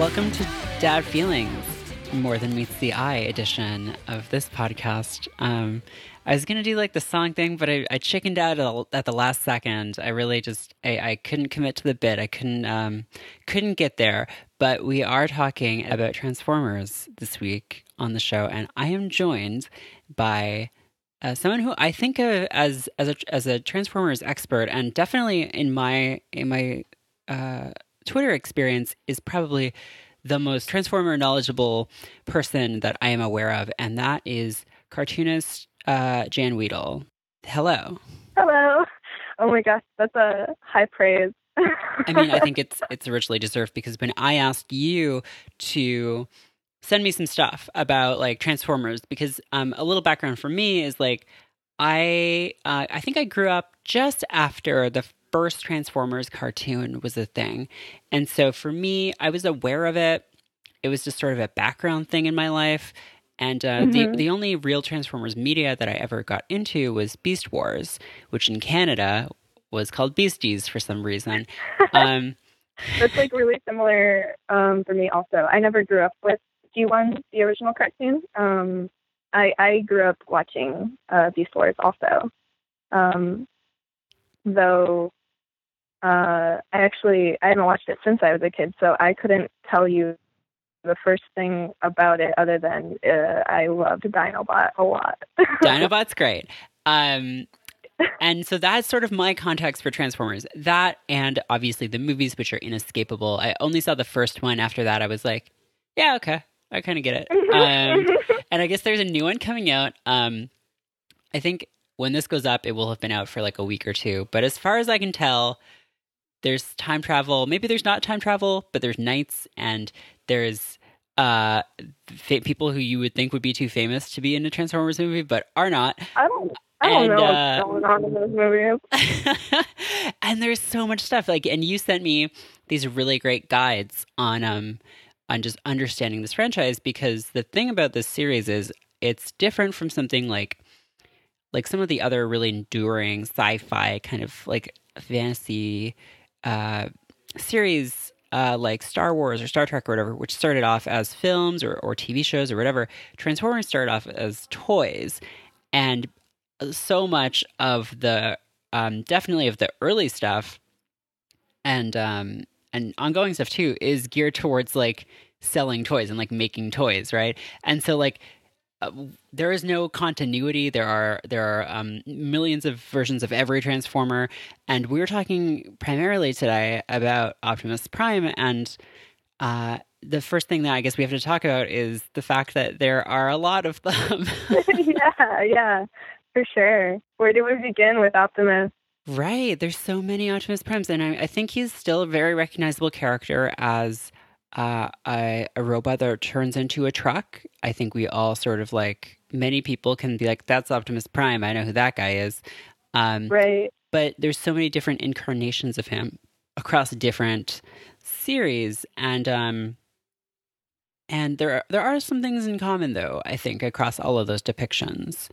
Welcome to Dad Feelings, More Than Meets the Eye edition of this podcast. Um, I was gonna do like the song thing, but I, I chickened out at the last second. I really just I, I couldn't commit to the bit. I couldn't um, couldn't get there. But we are talking about Transformers this week on the show, and I am joined by uh, someone who I think of as as a as a Transformers expert, and definitely in my in my uh, Twitter experience is probably the most Transformer knowledgeable person that I am aware of, and that is cartoonist uh, Jan Wiedle. Hello. Hello. Oh my gosh, that's a high praise. I mean, I think it's it's richly deserved because when I asked you to send me some stuff about like Transformers, because um, a little background for me is like I uh, I think I grew up just after the first Transformers cartoon was a thing, and so for me, I was aware of it. It was just sort of a background thing in my life. And uh, mm-hmm. the the only real Transformers media that I ever got into was Beast Wars, which in Canada was called Beasties for some reason. Um, That's like really similar um, for me. Also, I never grew up with G1, the original cartoon. Um, I I grew up watching uh, Beast Wars also, um, though. Uh, I actually I haven't watched it since I was a kid, so I couldn't tell you the first thing about it other than uh, I loved Dinobot a lot. Dinobot's great. Um, and so that's sort of my context for Transformers. That and obviously the movies, which are inescapable. I only saw the first one. After that, I was like, yeah, okay, I kind of get it. Um, and I guess there's a new one coming out. Um, I think when this goes up, it will have been out for like a week or two. But as far as I can tell, there's time travel. Maybe there's not time travel, but there's knights and there's uh, fa- people who you would think would be too famous to be in a Transformers movie, but are not. I don't. I don't and, know what's uh, going on in those movies. and there's so much stuff. Like, and you sent me these really great guides on um on just understanding this franchise because the thing about this series is it's different from something like like some of the other really enduring sci-fi kind of like fantasy uh, series uh, like Star Wars or Star Trek or whatever, which started off as films or, or TV shows or whatever, Transformers started off as toys. And so much of the, um, definitely of the early stuff and, um, and ongoing stuff too is geared towards like selling toys and like making toys, right? And so like uh, there is no continuity. There are there are um, millions of versions of every Transformer, and we're talking primarily today about Optimus Prime. And uh, the first thing that I guess we have to talk about is the fact that there are a lot of them. yeah, yeah, for sure. Where do we begin with Optimus? Right. There's so many Optimus Primes, and I, I think he's still a very recognizable character as uh, a, a robot that turns into a truck. I think we all sort of like many people can be like, "That's Optimus Prime. I know who that guy is." Um, right. But there's so many different incarnations of him across different series, and um, and there are, there are some things in common though. I think across all of those depictions.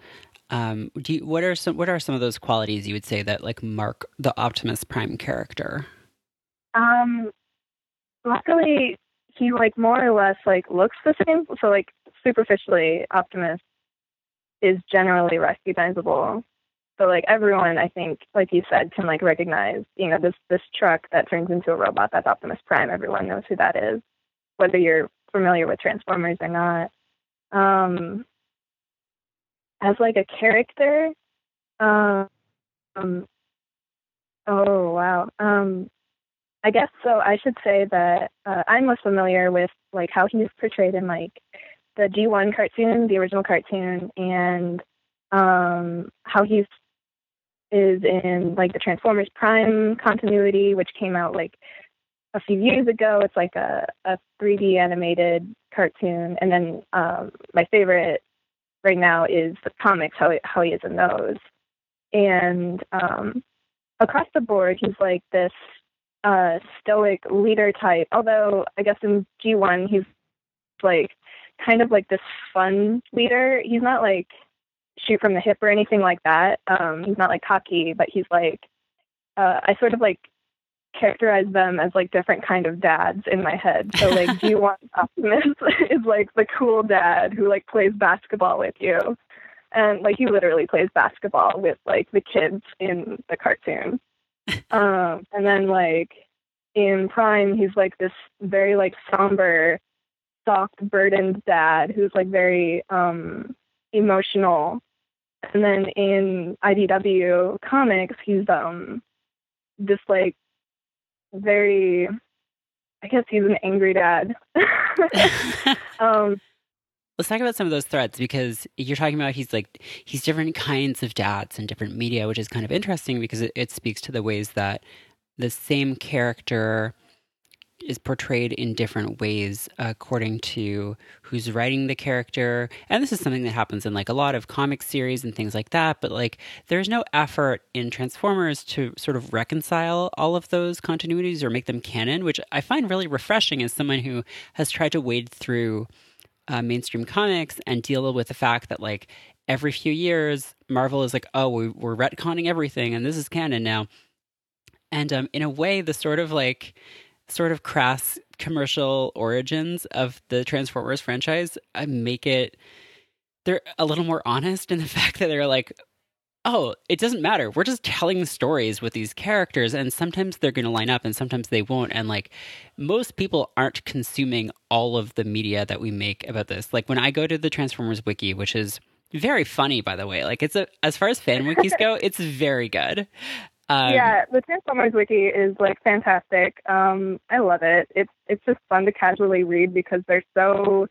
Um, do you, what are some what are some of those qualities you would say that like mark the Optimus Prime character? Um, luckily, he like more or less like looks the same. So like superficially, Optimus is generally recognizable. So like everyone, I think, like you said, can like recognize, you know, this this truck that turns into a robot. That's Optimus Prime. Everyone knows who that is, whether you're familiar with Transformers or not. Um, as like a character, um, oh wow, um, I guess so. I should say that uh, I'm most familiar with like how he's portrayed in like the G1 cartoon, the original cartoon, and um, how he's is in like the Transformers Prime continuity, which came out like a few years ago. It's like a, a 3D animated cartoon, and then um, my favorite right now is the comics, how how he is in those, and um, across the board, he's like this uh, stoic leader type. Although I guess in G1 he's like kind of like this fun leader. He's not like shoot from the hip or anything like that. Um, he's not like cocky, but he's like uh, I sort of like characterize them as like different kind of dads in my head. So like G1 Optimus is like the cool dad who like plays basketball with you. And like he literally plays basketball with like the kids in the cartoon. Um and then like in Prime he's like this very like somber, soft burdened dad who's like very um emotional. And then in IDW comics he's um this like very I guess he's an angry dad. um, Let's talk about some of those threads because you're talking about he's like he's different kinds of dads and different media, which is kind of interesting because it, it speaks to the ways that the same character is portrayed in different ways according to who's writing the character. And this is something that happens in like a lot of comic series and things like that. But like there's no effort in Transformers to sort of reconcile all of those continuities or make them canon, which I find really refreshing as someone who has tried to wade through uh, mainstream comics and deal with the fact that like every few years Marvel is like, oh, we, we're retconning everything and this is canon now. And um, in a way, the sort of like sort of crass commercial origins of the Transformers franchise I make it they're a little more honest in the fact that they're like oh it doesn't matter we're just telling stories with these characters and sometimes they're going to line up and sometimes they won't and like most people aren't consuming all of the media that we make about this like when I go to the Transformers wiki which is very funny by the way like it's a as far as fan wikis go it's very good um, yeah, the Transformers wiki is like fantastic. Um, I love it. It's it's just fun to casually read because they're so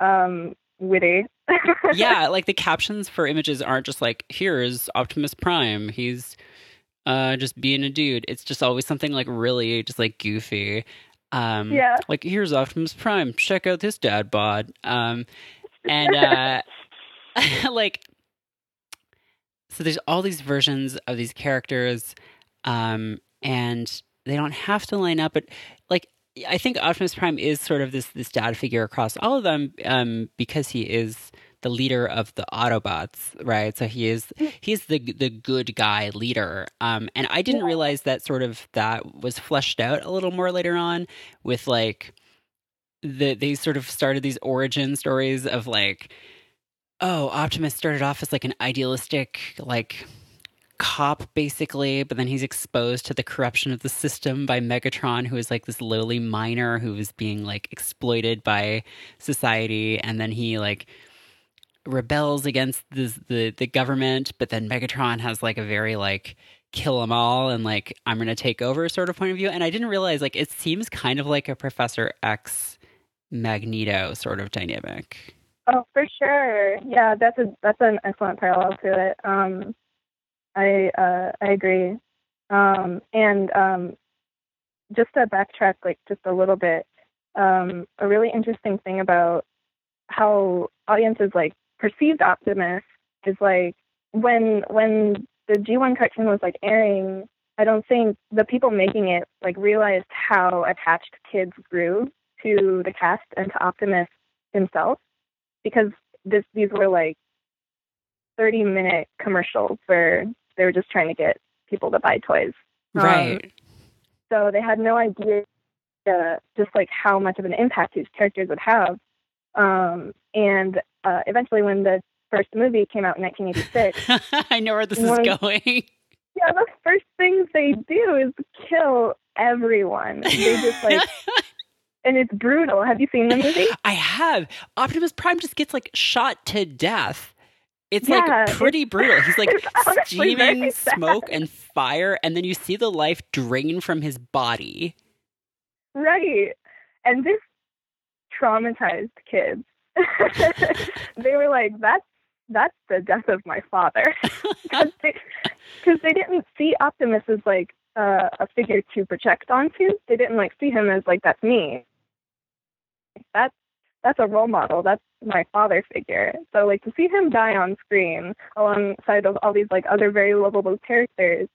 um, witty. Yeah, like the captions for images aren't just like here's Optimus Prime. He's uh, just being a dude. It's just always something like really just like goofy. Um, yeah. Like here's Optimus Prime. Check out this dad bod. Um, and uh, like so there's all these versions of these characters, um, and they don't have to line up. But I think Optimus Prime is sort of this this dad figure across all of them um, because he is the leader of the Autobots, right? So he is he's the the good guy leader. Um, and I didn't realize that sort of that was fleshed out a little more later on with like the they sort of started these origin stories of like oh, Optimus started off as like an idealistic, like cop basically, but then he's exposed to the corruption of the system by Megatron, who is like this lowly miner who is being like exploited by society, and then he like rebels against the the government, but then Megatron has like a very like kill them all and like I'm gonna take over sort of point of view. And I didn't realize like it seems kind of like a Professor X Magneto sort of dynamic. Oh, for sure. Yeah, that's a that's an excellent parallel to it. Um, I uh, I agree. Um, and um, just to backtrack, like just a little bit, um, a really interesting thing about how audiences like perceived Optimus is like when when the G1 cartoon was like airing, I don't think the people making it like realized how attached kids grew to the cast and to Optimus himself because this these were like 30 minute commercials where they were just trying to get people to buy toys. Right. Um, so they had no idea uh, just like how much of an impact these characters would have. Um, and uh, eventually, when the first movie came out in 1986, I know where this is going. Yeah, the first things they do is kill everyone. They just like and it's brutal. Have you seen the movie? I have. Optimus Prime just gets like shot to death. It's yeah, like pretty it's, brutal. He's like steaming smoke and fire, and then you see the life drain from his body. Right. And this traumatized kids. they were like, that's that's the death of my father. Because they, they, didn't see Optimus as like uh, a figure to project onto. They didn't like see him as like, that's me that's that's a role model. That's my father figure. So like to see him die on screen alongside of all these like other very lovable characters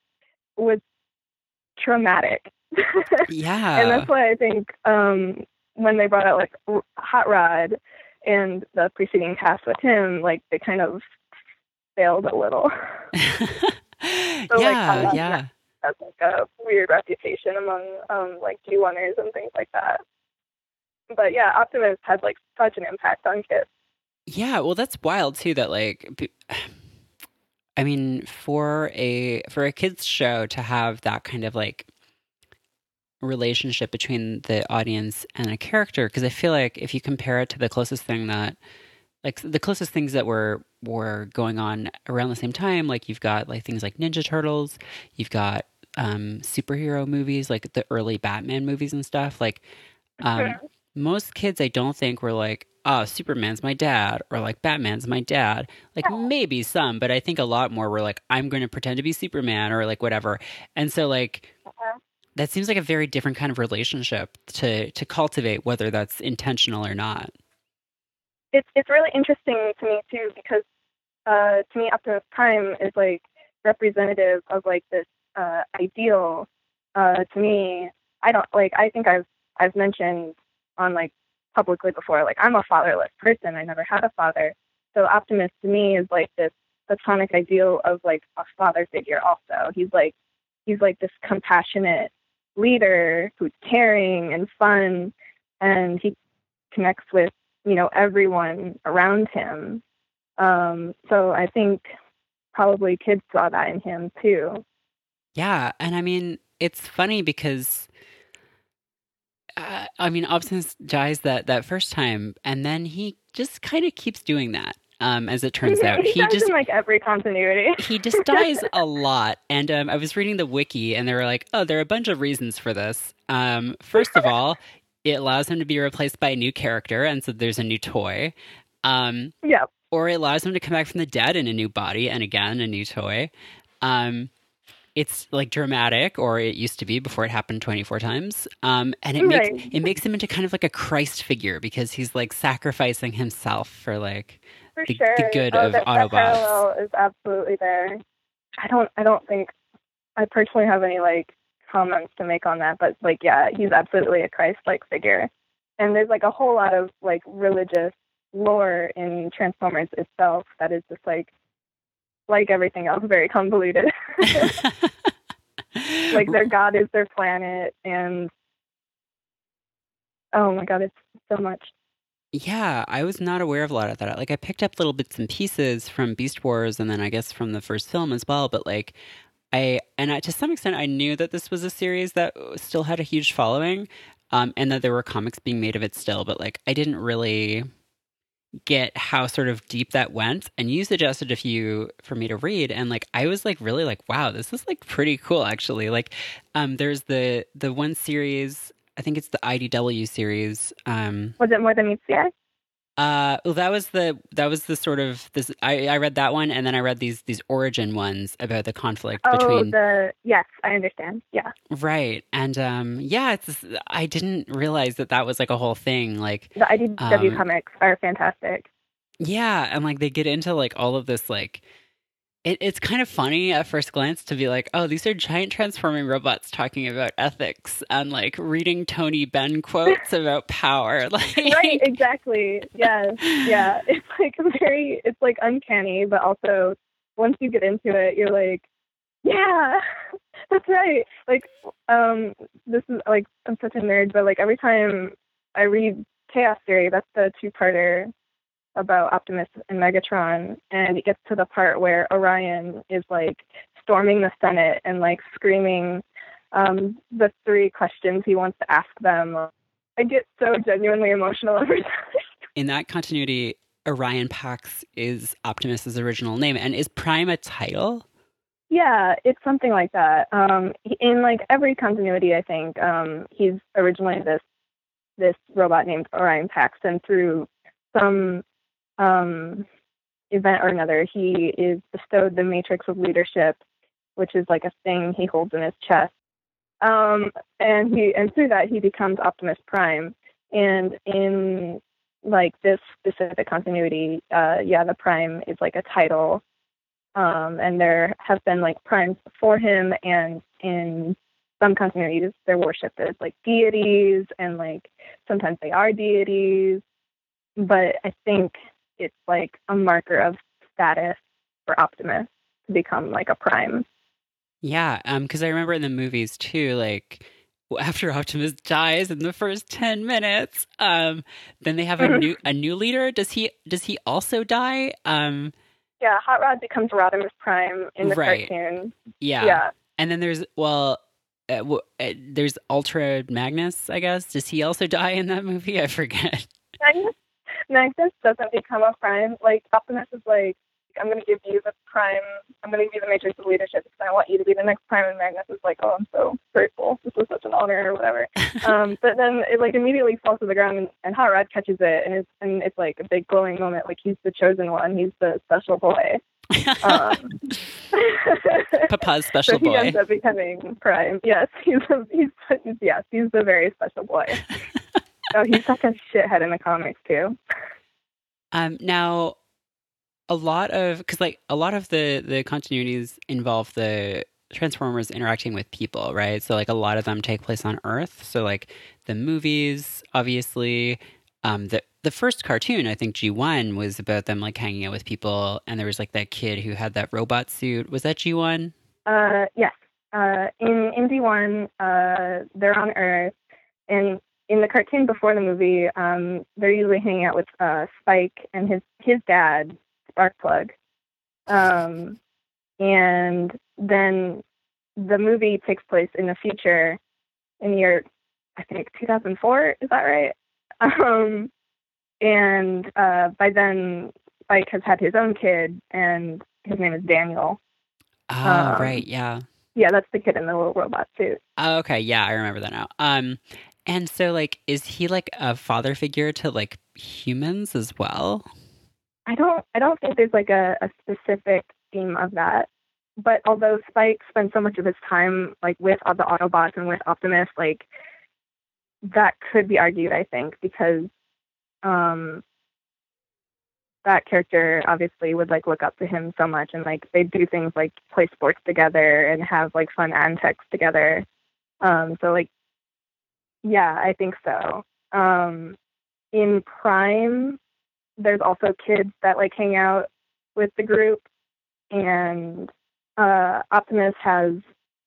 was traumatic. Yeah. and that's why I think um when they brought out like Hot Rod and the preceding cast with him, like they kind of failed a little. so, yeah, like, yeah. has like a weird reputation among um like G1ers and things like that. But yeah, Optimus had like such an impact on kids. Yeah, well, that's wild too. That like, I mean, for a for a kids show to have that kind of like relationship between the audience and a character, because I feel like if you compare it to the closest thing that like the closest things that were were going on around the same time like you've got like things like ninja turtles you've got um superhero movies like the early batman movies and stuff like um most kids i don't think were like oh superman's my dad or like batman's my dad like maybe some but i think a lot more were like i'm going to pretend to be superman or like whatever and so like Uh-huh. that seems like a very different kind of relationship to to cultivate whether that's intentional or not it's it's really interesting to me too because uh, to me Optimus Prime is like representative of like this uh, ideal. Uh, to me, I don't like. I think I've I've mentioned on like publicly before. Like I'm a fatherless person. I never had a father. So Optimus to me is like this platonic ideal of like a father figure. Also, he's like he's like this compassionate leader who's caring and fun, and he connects with you know everyone around him um so i think probably kids saw that in him too Yeah, and I mean it's funny because uh, I mean Optimus dies that that first time, and then he just kind of keeps doing that. Um, as it turns out, he, he dies just in like every continuity he just dies a lot. And um, I was reading the wiki, and they were like, "Oh, there are a bunch of reasons for this. Um, first of all, it allows him to be replaced by a new character, and so there's a new toy." Um, yeah or it allows him to come back from the dead in a new body and again a new toy. Um, it's like dramatic, or it used to be before it happened twenty four times. Um, and it Right. makes it makes him into kind of like a Christ figure because he's like sacrificing himself for like for the- sure the good oh, of that, Autobots. that parallel is absolutely there i don't i don't think i personally have any like comments to make on that but like yeah he's absolutely a christ like figure and there's like a whole lot of like religious lore in transformers itself that is just like like everything else very convoluted like their god is their planet and oh my god it's so much Yeah, I was not aware of a lot of that. Like I picked up little bits and pieces from Beast Wars and then I guess from the first film as well, but like I and I, to some extent I knew that this was a series that still had a huge following um and that there were comics being made of it still, but like I didn't really get how sort of deep that went and you suggested a few for me to read and like I was like really like wow, this is like pretty cool actually. Like um there's the the one series I think it's the IDW series um was it more than meets the eye uh, well, that was the that was the sort of this. I, I read that one, and then I read these these origin ones about the conflict oh between the yes i understand yeah right and um yeah. It's I didn't realize that that was like a whole thing. Like the idw Um, comics are fantastic yeah, and like they get into like all of this like. It, it's kind of funny at first glance to be like, oh, these are giant transforming robots talking about ethics and like reading Tony Benn quotes about power. Like, right exactly. Yes yeah. It's like very it's like uncanny but also once you get into it you're like yeah that's right. Like um this is like i'm such a nerd but like every time i read chaos theory that's the two parter about optimus and megatron and it gets to the part where orion is like storming the senate and like screaming um the three questions he wants to ask them I get so genuinely emotional every time. in that continuity, Orion Pax is Optimus's original name, and is Prime a title? yeah, it's something like that. Um, in like every continuity, I think um, he's originally this this robot named Orion Pax, and through some um, event or another, he is bestowed the Matrix of Leadership, which is like a thing he holds in his chest. Um, and he and through that he becomes Optimus Prime. And in like this specific continuity, uh, yeah, the Prime is like a title. Um, and there have been like primes before him, and in some continuities, they're worshipped as like deities, and like sometimes they are deities. But I think it's like a marker of status for Optimus to become like a prime. Yeah, um, because I remember in the movies too, like after Optimus dies in the first ten minutes, um, then they have a new a new leader. Does he does he also die? Um, yeah, Hot Rod becomes Rodimus Prime in the Right. cartoon. yeah, Yeah. and then there's well, uh, w- uh, there's Ultra Magnus. I guess does he also die in that movie? I forget. Magnus, Magnus doesn't become a Prime. Like Optimus is like, I'm going to give you the Prime. I'm going to give you the Matrix of Leadership because I want you to be the next Prime. And Magnus is like, oh, I'm so grateful. This was such an honor or whatever. um, but then it like immediately falls to the ground, and, and Hot Rod catches it, and it's and it's like a big glowing moment. Like he's the chosen one. He's the special boy. Um, Papa's so special he boy. ends up becoming Prime. Yes, he's a, he's yes he's the very special boy. oh, he's such a shithead in the comics too. Um, now, a lot of because like a lot of the the continuities involve the Transformers interacting with people, right? So like a lot of them take place on Earth. So like the movies, obviously, um, the the first cartoon, I think G one was about them like hanging out with people, and there was like that kid who had that robot suit. Was that G one? Uh, yes. Uh, in in G1, uh, they're on Earth, and in the cartoon before the movie, um, they're usually hanging out with uh, Spike and his his dad, Sparkplug. Um, and then the movie takes place in the future, in the year I think 2004. Is that right? Um, and uh, by then, Spike has had his own kid, and his name is Daniel. Oh, Um, right, yeah. Yeah, that's the kid in the little robot suit. Oh, okay, yeah, I remember that now. Um, and so like, is he like a father figure to like humans as well? I don't I don't think there's like a, a specific theme of that. But although Spike spends so much of his time like with the Autobots and with Optimus, like that could be argued, I think, because um that character obviously would like look up to him so much and like they do things like play sports together and have like fun antics together. Um so like yeah, I think so. Um in Prime there's also kids that like hang out with the group and uh Optimus has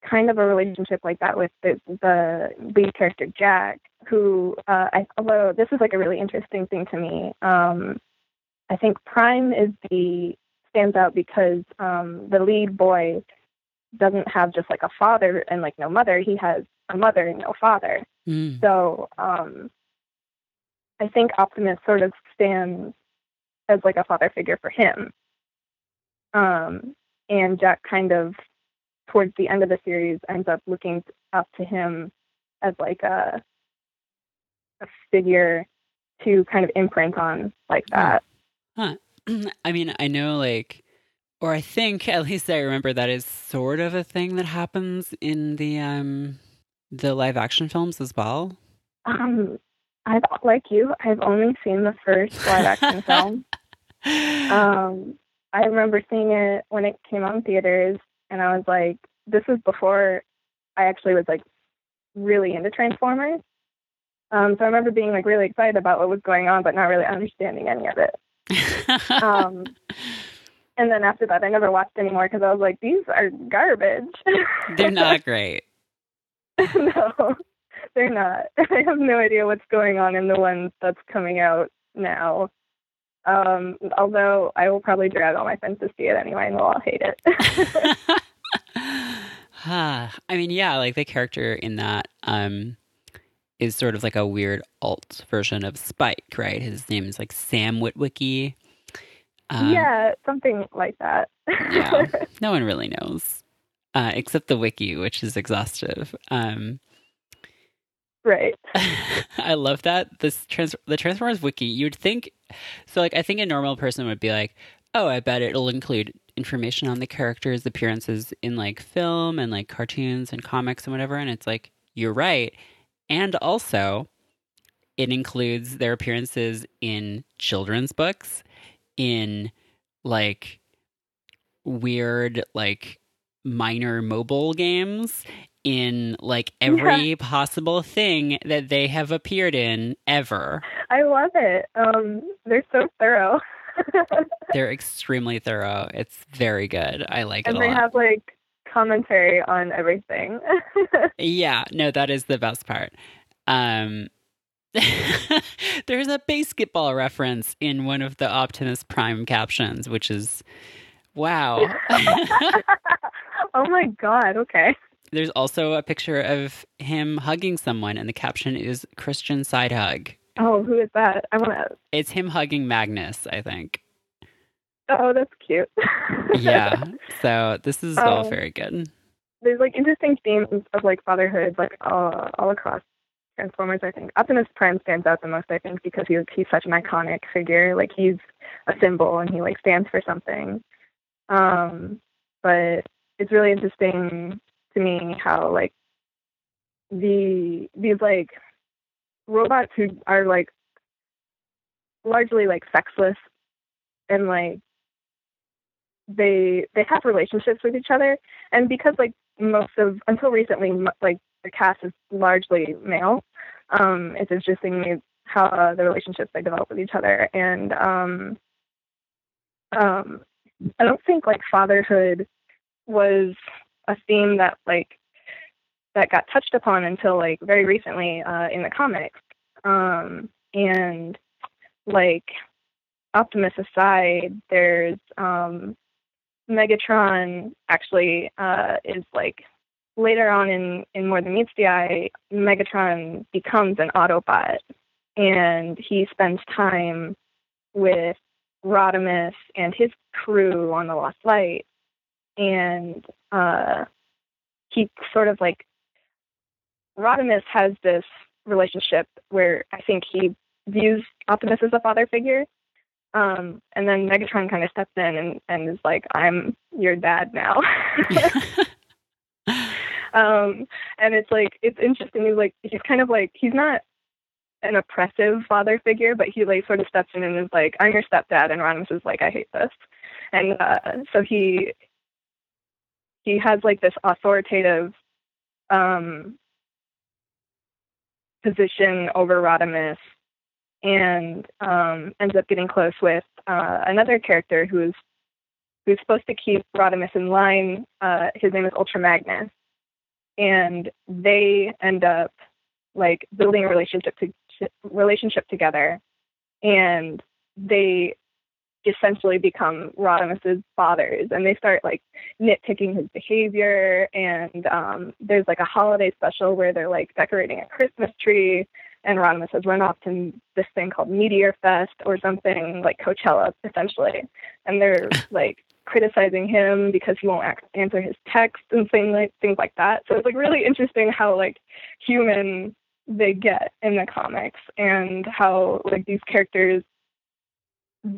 kind of a relationship like that with the the lead character Jack who uh I although this is like a really interesting thing to me um I think Prime is the stands out because um the lead boy doesn't have just like a father and like no mother he has a mother and no father Mm. so um, I think Optimus sort of stands as like a father figure for him. Um, and Jack kind of, towards the end of the series, ends up looking up to him as like a, a figure to kind of imprint on like that. Huh. I mean, I know like, or I think at least I remember that is sort of a thing that happens in the um the live action films as well. Um, I've like you, I've only seen the first live action film. Um, I remember seeing it when it came out in theaters, and I was like, this is before I actually was like really into Transformers. Um, so I remember being like really excited about what was going on, but not really understanding any of it. Um, and then after that, I never watched anymore because I was like, these are garbage. They're not great. no, they're not. I have no idea what's going on in the one that's coming out now. Um, although I will probably drag all my friends to see it anyway, and they'll all hate it. Ah, I mean, yeah, like the character in that um is sort of like a weird alt version of Spike, right? His name is like Sam Witwicky. Um, yeah, something like that. yeah. No one really knows, uh, except the wiki, which is exhaustive. Um, right. I love that this trans- the Transformers wiki. You'd think so. Like, I think a normal person would be like, "Oh, I bet it'll include information on the characters' appearances in like film and like cartoons and comics and whatever." And it's like, you're right, and also it includes their appearances in children's books, in like weird like minor mobile games in like every possible thing that they have appeared in ever. I love it. Um, they're so thorough. They're extremely thorough. It's very good. I like and it And they have like commentary on everything. yeah, no, that is the best part. Um, there's a basketball reference in one of the Optimus Prime captions, which is wow. oh my god, okay. There's also a picture of him hugging someone, and the caption is Christian side hug. Oh, who is that? I want to. It's him hugging Magnus, I think. Oh, that's cute. yeah. So this is all um, very good. There's like interesting themes of like fatherhood, like all, all across Transformers. I think Optimus Prime stands out the most. I think because he's he's such an iconic figure. Like he's a symbol, and he like stands for something. Um, but it's really interesting to me how like the these like robots who are like largely like sexless and like they they have relationships with each other. And because like most of until recently like the cast is largely male um it's interesting how uh, the relationships they develop with each other. And um um i don't think like fatherhood was a theme that like that got touched upon until like very recently uh, in the comics. Um, and like Optimus aside, there's um, Megatron actually uh, is like later on in in More Than Meets the Eye, Megatron becomes an Autobot, and he spends time with Rodimus and his crew on the Lost Light, and uh, he sort of like Rodimus has this relationship where I think he views Optimus as a father figure. Um, and then Megatron kind of steps in and, and is like, I'm your dad now. um, and it's like, it's interesting. He's like, he's kind of like, he's not an oppressive father figure, but he like sort of steps in and is like, I'm your stepdad. And Rodimus is like, I hate this. And uh, so he, he has like this authoritative um, position over Rodimus and um, ends up getting close with uh, another character who's who's supposed to keep Rodimus in line. Uh, his name is Ultra Magnus, and they end up like building a relationship to, relationship together, and they essentially become Rodimus's fathers, and they start like nitpicking his behavior. And um, there's like a holiday special where they're like decorating a Christmas tree, and Rodimus has run off to this thing called Meteor Fest or something like Coachella, essentially. And they're like criticizing him because he won't answer his text and things like things like that. So it's like really interesting how like human they get in the comics and how like these characters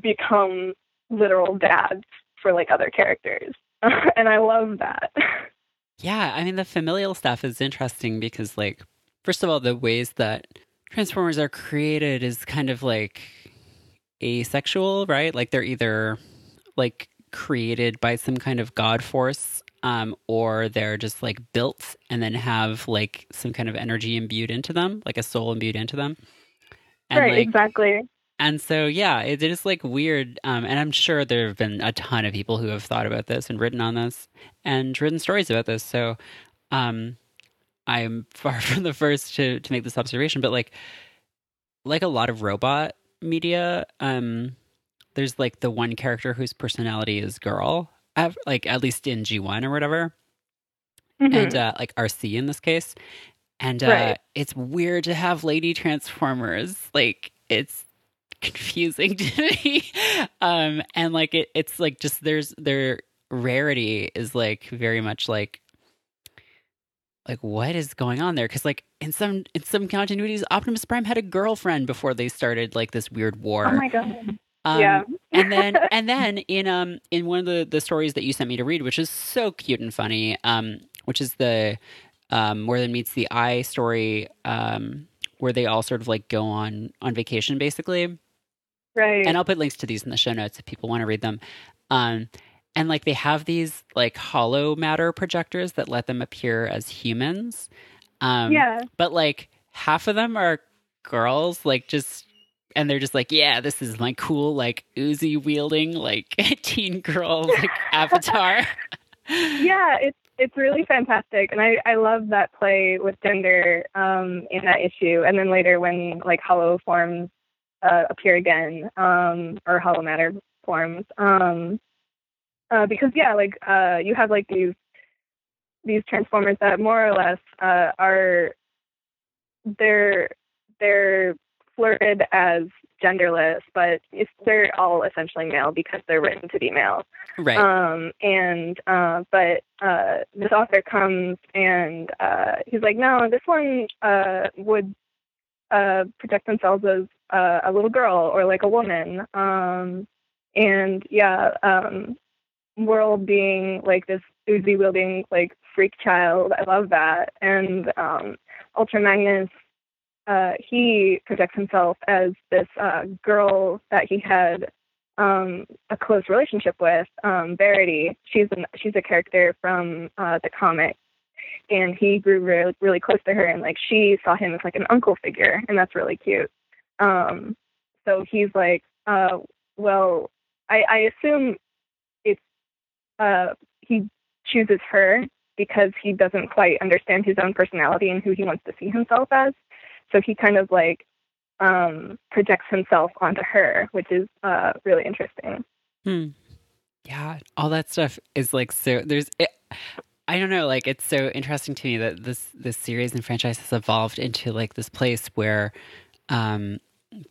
become literal dads for like other characters. and I love that. Yeah, I mean the familial stuff is interesting because like first of all the ways that Transformers are created is kind of like asexual, right? Like they're either like created by some kind of god force um, or they're just like built and then have like some kind of energy imbued into them, like a soul imbued into them. And, right, like, exactly. And so, yeah, it, it is like weird. Um, and I'm sure there have been a ton of people who have thought about this and written on this and written stories about this. So, um, I'm far from the first to, to make this observation, but like, like a lot of robot media, um, there's like the one character whose personality is girl, like at least in G1 or whatever. Mm-hmm. And uh, like Arcee in this case. And uh, right. it's weird to have lady transformers. Like, it's confusing to me. Um, and like it, it's like just there's their rarity is like very much like like what is going on there because like in some in some continuities optimus prime had a girlfriend before they started like this weird war oh my god um, yeah and then and then in um in one of the the stories that you sent me to read which is so cute and funny um which is the um more than meets the eye story um where they all sort of like go on on vacation basically Right. And I'll put links to these in the show notes if people want to read them. Um, and like they have these like holomatter projectors that let them appear as humans. Um, yeah. But like half of them are girls, like just, and they're just like, yeah, this is my cool, like Uzi wielding, like teen girl, like avatar. yeah, it's it's really fantastic, and I I love that play with gender um, in that issue, and then later when like holoforms uh, appear again, um, or holomatter forms, um, uh, because yeah, like uh, you have like these these transformers that more or less uh, are they're they're flirted as genderless, but they're all essentially male because they're written to be male. Right. Um, and uh, but uh, this author comes and uh, he's like, no, this one uh, would uh, project themselves as uh, a little girl or like a woman. Um, and yeah, um, Whirl being like this Uzi wielding like freak child. I love that. And um, Ultra Magnus uh, he projects himself as this uh, girl that he had um, a close relationship with, um, Verity. She's an, she's a character from uh, the comic, and he grew really really close to her, and like she saw him as like an uncle figure, and that's really cute. Um, so he's like, uh, well, I, I assume it's uh, he chooses her because he doesn't quite understand his own personality and who he wants to see himself as. So he kind of like um, projects himself onto her, which is uh, really interesting. Hmm. Yeah, all that stuff is like so. There's, it, I don't know, like it's so interesting to me that this this series and franchise has evolved into like this place where um,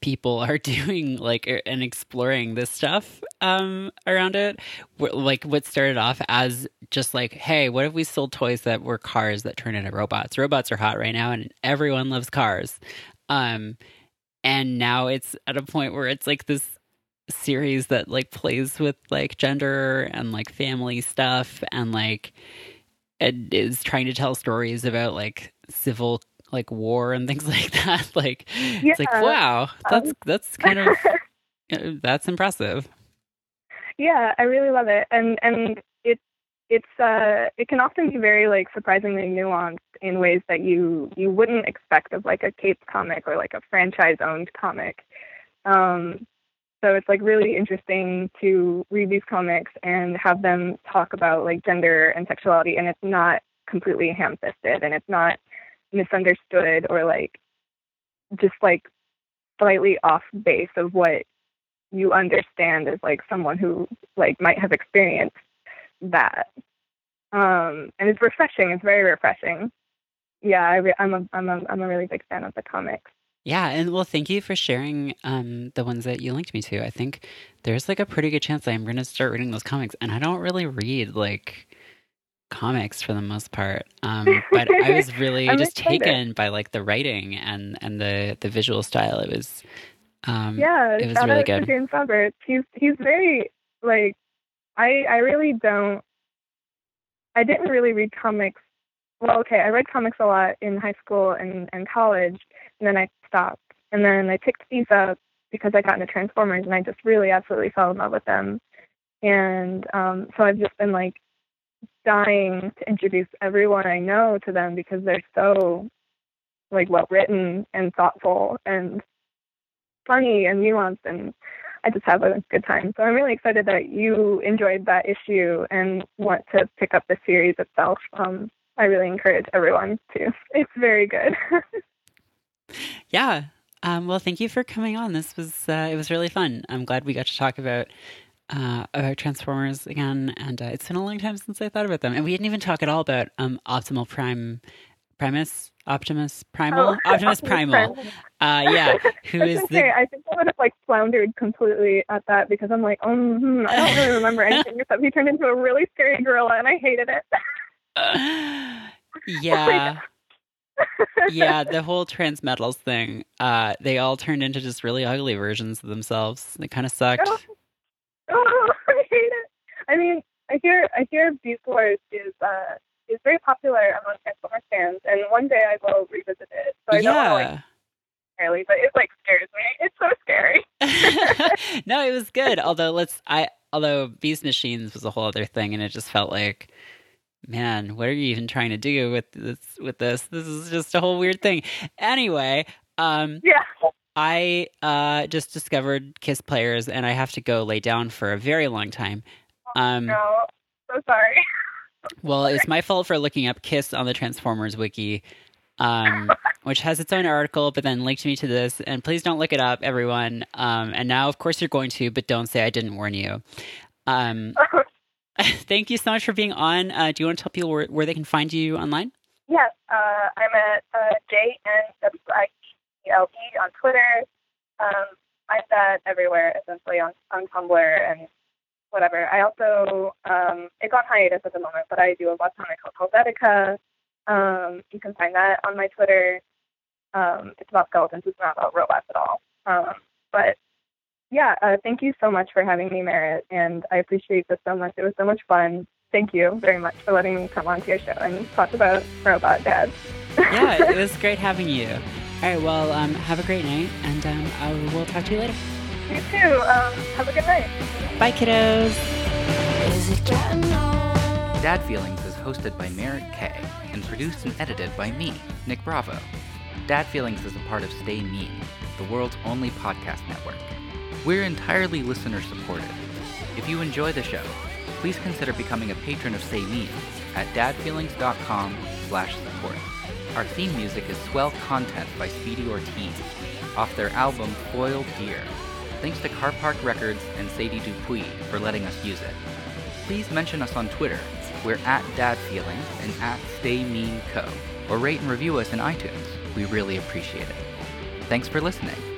people are doing like and exploring this stuff um, around it. Like what started off as just like, hey, what if we sold toys that were cars that turn into robots? Robots are hot right now, and everyone loves cars. Um, and now it's at a point where it's like this series that like plays with like gender and like family stuff and like it is trying to tell stories about like civil like war and things like that. Like yeah. it's like wow, that's um, that's kind of that's impressive. Yeah, I really love it, and and it it's uh it can often be very like surprisingly nuanced in ways that you you wouldn't expect of like a Cape comic or like a franchise owned comic. Um, so it's like really interesting to read these comics and have them talk about like gender and sexuality, and it's not completely ham fisted, and it's not misunderstood or like just like slightly off base of what you understand as like someone who like might have experienced that. Um and it's refreshing. It's very refreshing. Yeah I re- i'm a i'm a i'm a really big fan of the comics. Yeah and well thank you for sharing um the ones that you linked me to i think there's like a pretty good chance i'm going to start reading those comics and i don't really read like comics for the most part. Um, but I was really just excited. taken by like the writing and and the the visual style. It was um, yeah, it was really good. James Roberts. He's he's very like I I really don't. I didn't really read comics. Well, okay, I read comics a lot in high school and and college, and then I stopped. And then I picked these up because I got into Transformers, and I just really absolutely fell in love with them. And um, so I've just been like dying to introduce everyone I know to them because they're so like well written and thoughtful and funny and nuanced and I just have a good time. So I'm really excited that you enjoyed that issue and want to pick up the series itself. Um, I really encourage everyone to. It's very good. yeah. Um, well, thank you for coming on. This was uh, it was really fun. I'm glad we got to talk about uh, about Transformers again, and uh, it's been a long time since I thought about them. And we didn't even talk at all about um, Optimal Prime, Primus, Optimus Primal, oh, Optimus Primal. Uh, yeah, who is okay. the? I think I would have like floundered completely at that because I'm like, oh, hmm, I don't really remember anything except he turned into a really scary gorilla, and I hated it. yeah. yeah, the whole Transmetals thing, uh, they all turned into just really ugly versions of themselves. They kind of sucked. Oh, Oh, I hate it. I mean, I hear I hear Beast Wars is uh is very popular among Transformers fans, and one day I will revisit it. So I yeah. don't know, like, but it like scares me. It's so scary. no, it was good. although let's I although Beast Machines was a whole other thing, and it just felt like. Man, what are you even trying to do with this? With this, this is just a whole weird thing. Anyway, um, yeah. I uh, just discovered Kiss players, and I have to go lay down for a very long time. Um, no, so sorry. Well, it's my fault for looking up Kiss on the Transformers wiki, um, which has its own article, but then linked me to this. And please don't look it up, everyone. Um, and now, of course, you're going to, but don't say I didn't warn you. Um, thank you so much for being on. Uh, do you want to tell people where, where they can find you online? Yes, uh, I'm at uh, JNWIEDLE on Twitter. Um, I'm that everywhere, essentially, on, on Tumblr and whatever. I also, um, it got hiatus at the moment, but I do a webcomic called Helvetica. Um, you can find that on my Twitter. Um, it's about skeletons. It's not about robots at all. Um, but yeah, uh, thank you so much for having me, Merritt, and I appreciate this so much. It was so much fun. Thank you very much for letting me come onto your show and talk about robot dads. yeah, it was great having you. All right, well, um, have a great night, and um, I will talk to you later. You too. Um, have a good night. Bye, kiddos. Dad Feelings is hosted by Merritt K and produced and edited by me, Nick Bravo. Dad Feelings is a part of Stay Mean, the world's only podcast network. We're entirely listener supported. If you enjoy the show, please consider becoming a patron of Stay Mean at dadfeelings.com slash support. Our theme music is Swell Content by Speedy Ortiz, off their album Foil Deer. Thanks to Car Park Records and Sadie Dupuis for letting us use it. Please mention us on Twitter. We're at DadFeelings and at StayMeanCo. Or rate and review us in iTunes. We really appreciate it. Thanks for listening.